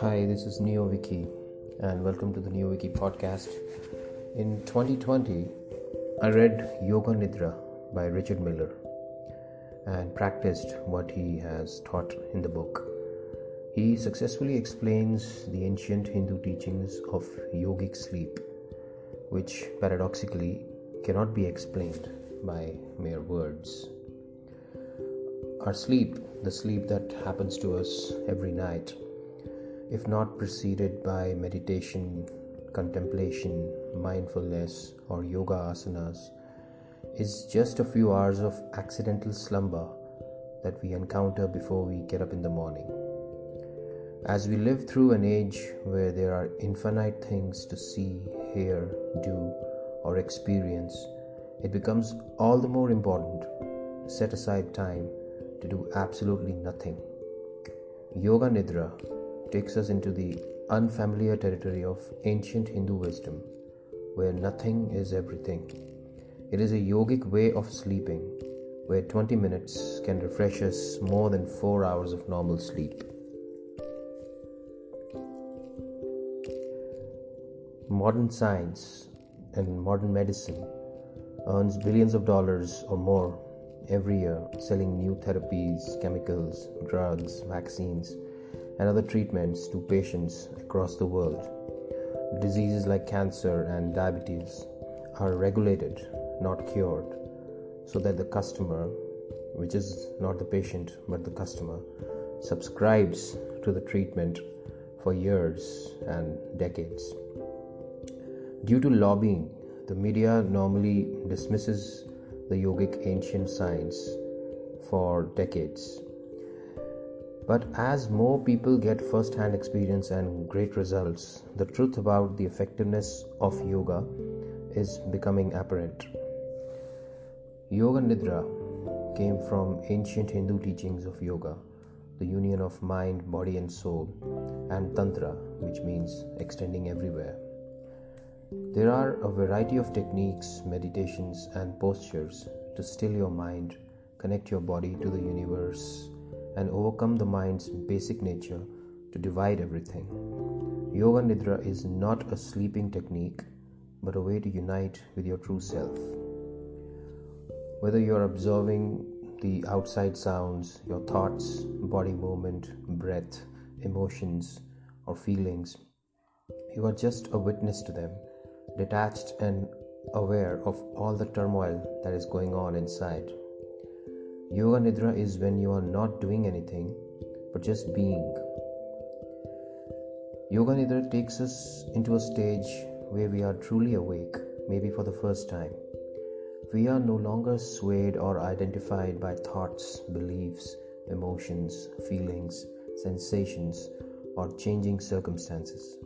Hi, this is Neoviky, and welcome to the Neoviky podcast. In 2020, I read Yoga Nidra by Richard Miller and practiced what he has taught in the book. He successfully explains the ancient Hindu teachings of yogic sleep, which paradoxically cannot be explained by mere words. Our sleep, the sleep that happens to us every night, if not preceded by meditation, contemplation, mindfulness, or yoga asanas, is just a few hours of accidental slumber that we encounter before we get up in the morning. As we live through an age where there are infinite things to see, hear, do, or experience, it becomes all the more important to set aside time to do absolutely nothing. Yoga Nidra takes us into the unfamiliar territory of ancient Hindu wisdom, where nothing is everything. It is a yogic way of sleeping, where 20 minutes can refresh us more than 4 hours of normal sleep. Modern science and modern medicine earns billions of dollars or more every year selling new therapies, chemicals, drugs, vaccines and other treatments to patients across the world. Diseases like cancer and diabetes are regulated, not cured, so that the customer, which is not the patient but the customer, subscribes to the treatment for years and decades. Due to lobbying, the media normally dismisses the yogic ancient science for decades but as more people get first hand experience and great results, the truth about the effectiveness of yoga is becoming apparent. Yoga Nidra came from ancient Hindu teachings of yoga, the union of mind, body, and soul, and Tantra, which means extending everywhere. There are a variety of techniques, meditations, and postures to still your mind, connect your body to the universe, and overcome the mind's basic nature to divide everything. Yoga Nidra is not a sleeping technique, but a way to unite with your true self. Whether you're observing the outside sounds, your thoughts, body movement, breath, emotions, or feelings, you are just a witness to them, detached and aware of all the turmoil that is going on inside. Yoga Nidra is when you are not doing anything but just being. Yoga Nidra takes us into a stage where we are truly awake, maybe for the first time. We are no longer swayed or identified by thoughts, beliefs, emotions, feelings, sensations, or changing circumstances.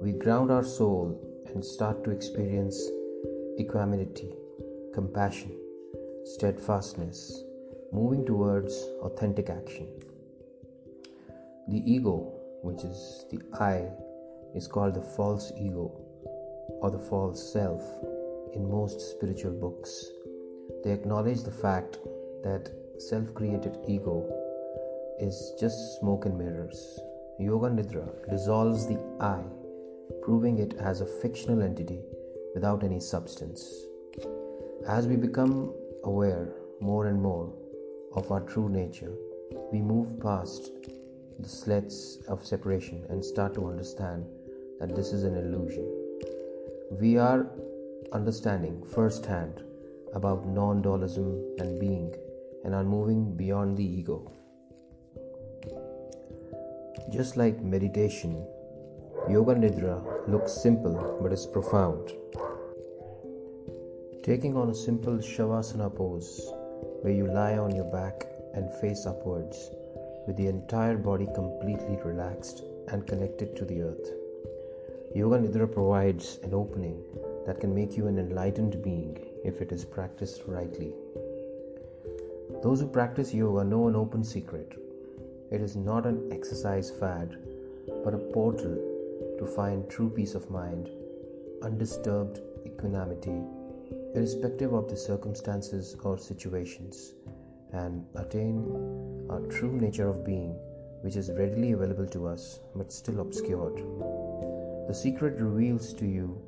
We ground our soul and start to experience equanimity, compassion, steadfastness, moving towards authentic action. The ego, which is the I, is called the false ego or the false self in most spiritual books. They acknowledge the fact that self created ego is just smoke and mirrors. Yoga Nidra dissolves the I, proving it as a fictional entity without any substance. As we become aware more and more of our true nature, we move past the sleds of separation and start to understand that this is an illusion. We are understanding firsthand about non dualism and being and are moving beyond the ego. Just like meditation, Yoga Nidra looks simple but is profound. Taking on a simple Shavasana pose where you lie on your back and face upwards with the entire body completely relaxed and connected to the earth. Yoga Nidra provides an opening that can make you an enlightened being if it is practiced rightly. Those who practice yoga know an open secret. It is not an exercise fad, but a portal to find true peace of mind, undisturbed equanimity, irrespective of the circumstances or situations, and attain our true nature of being which is readily available to us but still obscured. The secret reveals to you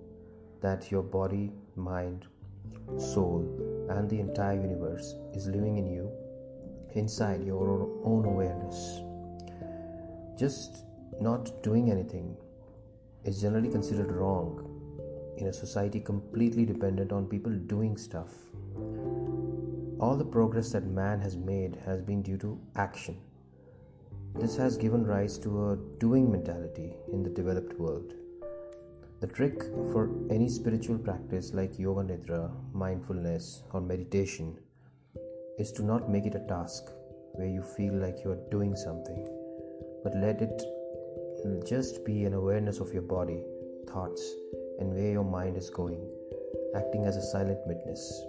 that your body, mind, soul, and the entire universe is living in you inside your own awareness. Just not doing anything is generally considered wrong in a society completely dependent on people doing stuff. All the progress that man has made has been due to action. This has given rise to a doing mentality in the developed world. The trick for any spiritual practice like yoga nidra, mindfulness, or meditation is to not make it a task where you feel like you are doing something, but let it just be an awareness of your body, thoughts, and where your mind is going, acting as a silent witness.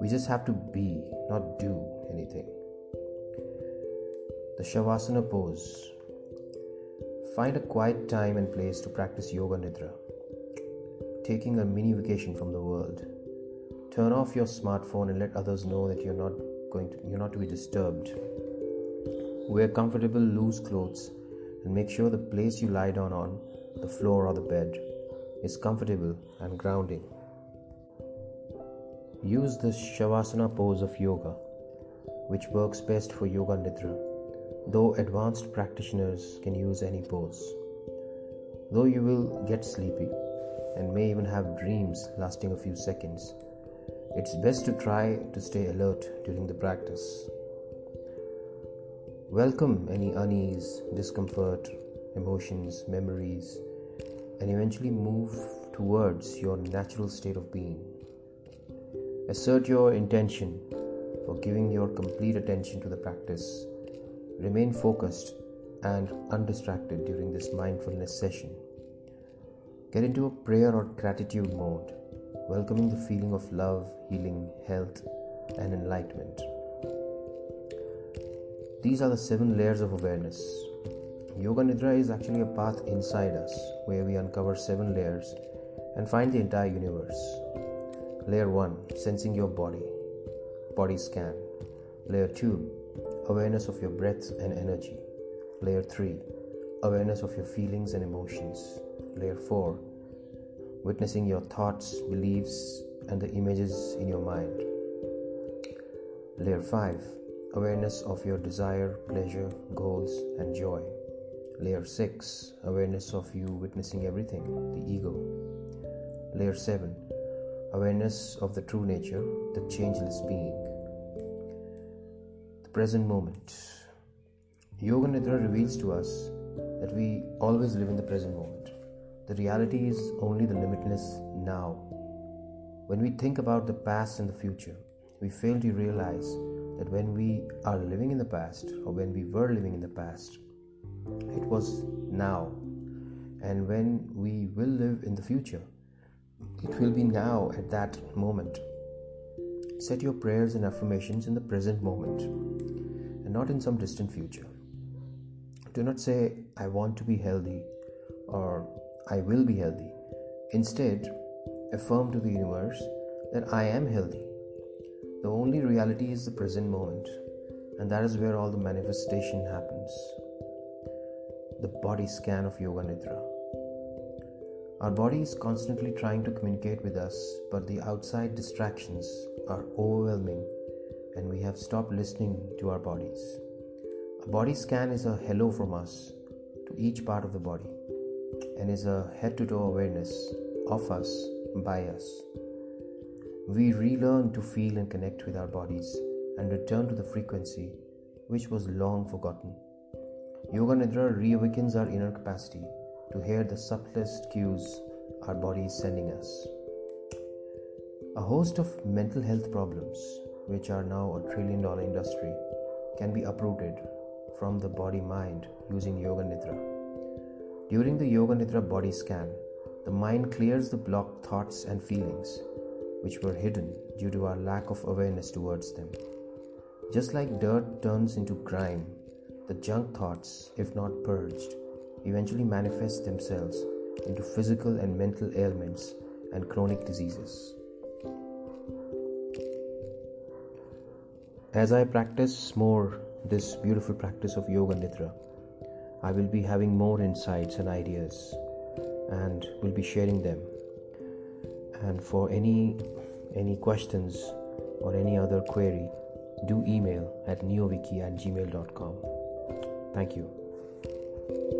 We just have to be, not do anything. The Shavasana pose. Find a quiet time and place to practice Yoga Nidra. Taking a mini vacation from the world. Turn off your smartphone and let others know that you're not going to you're not to be disturbed. Wear comfortable loose clothes and make sure the place you lie down on, the floor or the bed, is comfortable and grounding. Use the Shavasana pose of yoga, which works best for Yoga Nidra though advanced practitioners can use any pose. Though you will get sleepy and may even have dreams lasting a few seconds, it's best to try to stay alert during the practice. Welcome any unease, discomfort, emotions, memories, and eventually move towards your natural state of being. Assert your intention for giving your complete attention to the practice Remain focused and undistracted during this mindfulness session. Get into a prayer or gratitude mode, welcoming the feeling of love, healing, health, and enlightenment. These are the seven layers of awareness. Yoga Nidra is actually a path inside us where we uncover seven layers and find the entire universe. Layer 1 Sensing your body, body scan. Layer 2 awareness of your breath and energy. Layer 3 awareness of your feelings and emotions. Layer 4 witnessing your thoughts, beliefs, and the images in your mind. Layer 5 awareness of your desire, pleasure, goals, and joy. Layer 6 awareness of you witnessing everything, the ego. Layer 7 awareness of the true nature, the changeless being The present moment. Yoga Nidra reveals to us that we always live in the present moment. The reality is only the limitless now. When we think about the past and the future, we fail to realize that when we are living in the past or when we were living in the past, it was now. And when we will live in the future, it will be now at that moment. Set your prayers and affirmations in the present moment and not in some distant future. Do not say, I want to be healthy or I will be healthy. Instead, affirm to the universe that I am healthy. The only reality is the present moment, and that is where all the manifestation happens. The body scan of Yoga Nidra. Our body is constantly trying to communicate with us, but the outside distractions are overwhelming and we have stopped listening to our bodies. A body scan is a hello from us to each part of the body and is a head to toe awareness of us by us. We relearn to feel and connect with our bodies and return to the frequency which was long forgotten. Yoga Nidra reawakens our inner capacity to hear the subtlest cues our body is sending us. A host of mental health problems, which are now a trillion dollar industry, can be uprooted from the body mind using Yoga Nidra. During the Yoga Nidra body scan, the mind clears the blocked thoughts and feelings which were hidden due to our lack of awareness towards them. Just like dirt turns into grime, the junk thoughts, if not purged, eventually manifest themselves into physical and mental ailments and chronic diseases. As I practice more this beautiful practice of Yoga Nidra. I will be having more insights and ideas and will be sharing them. And for any any questions or any other query, do email at neoviky at gmail.com. Thank you.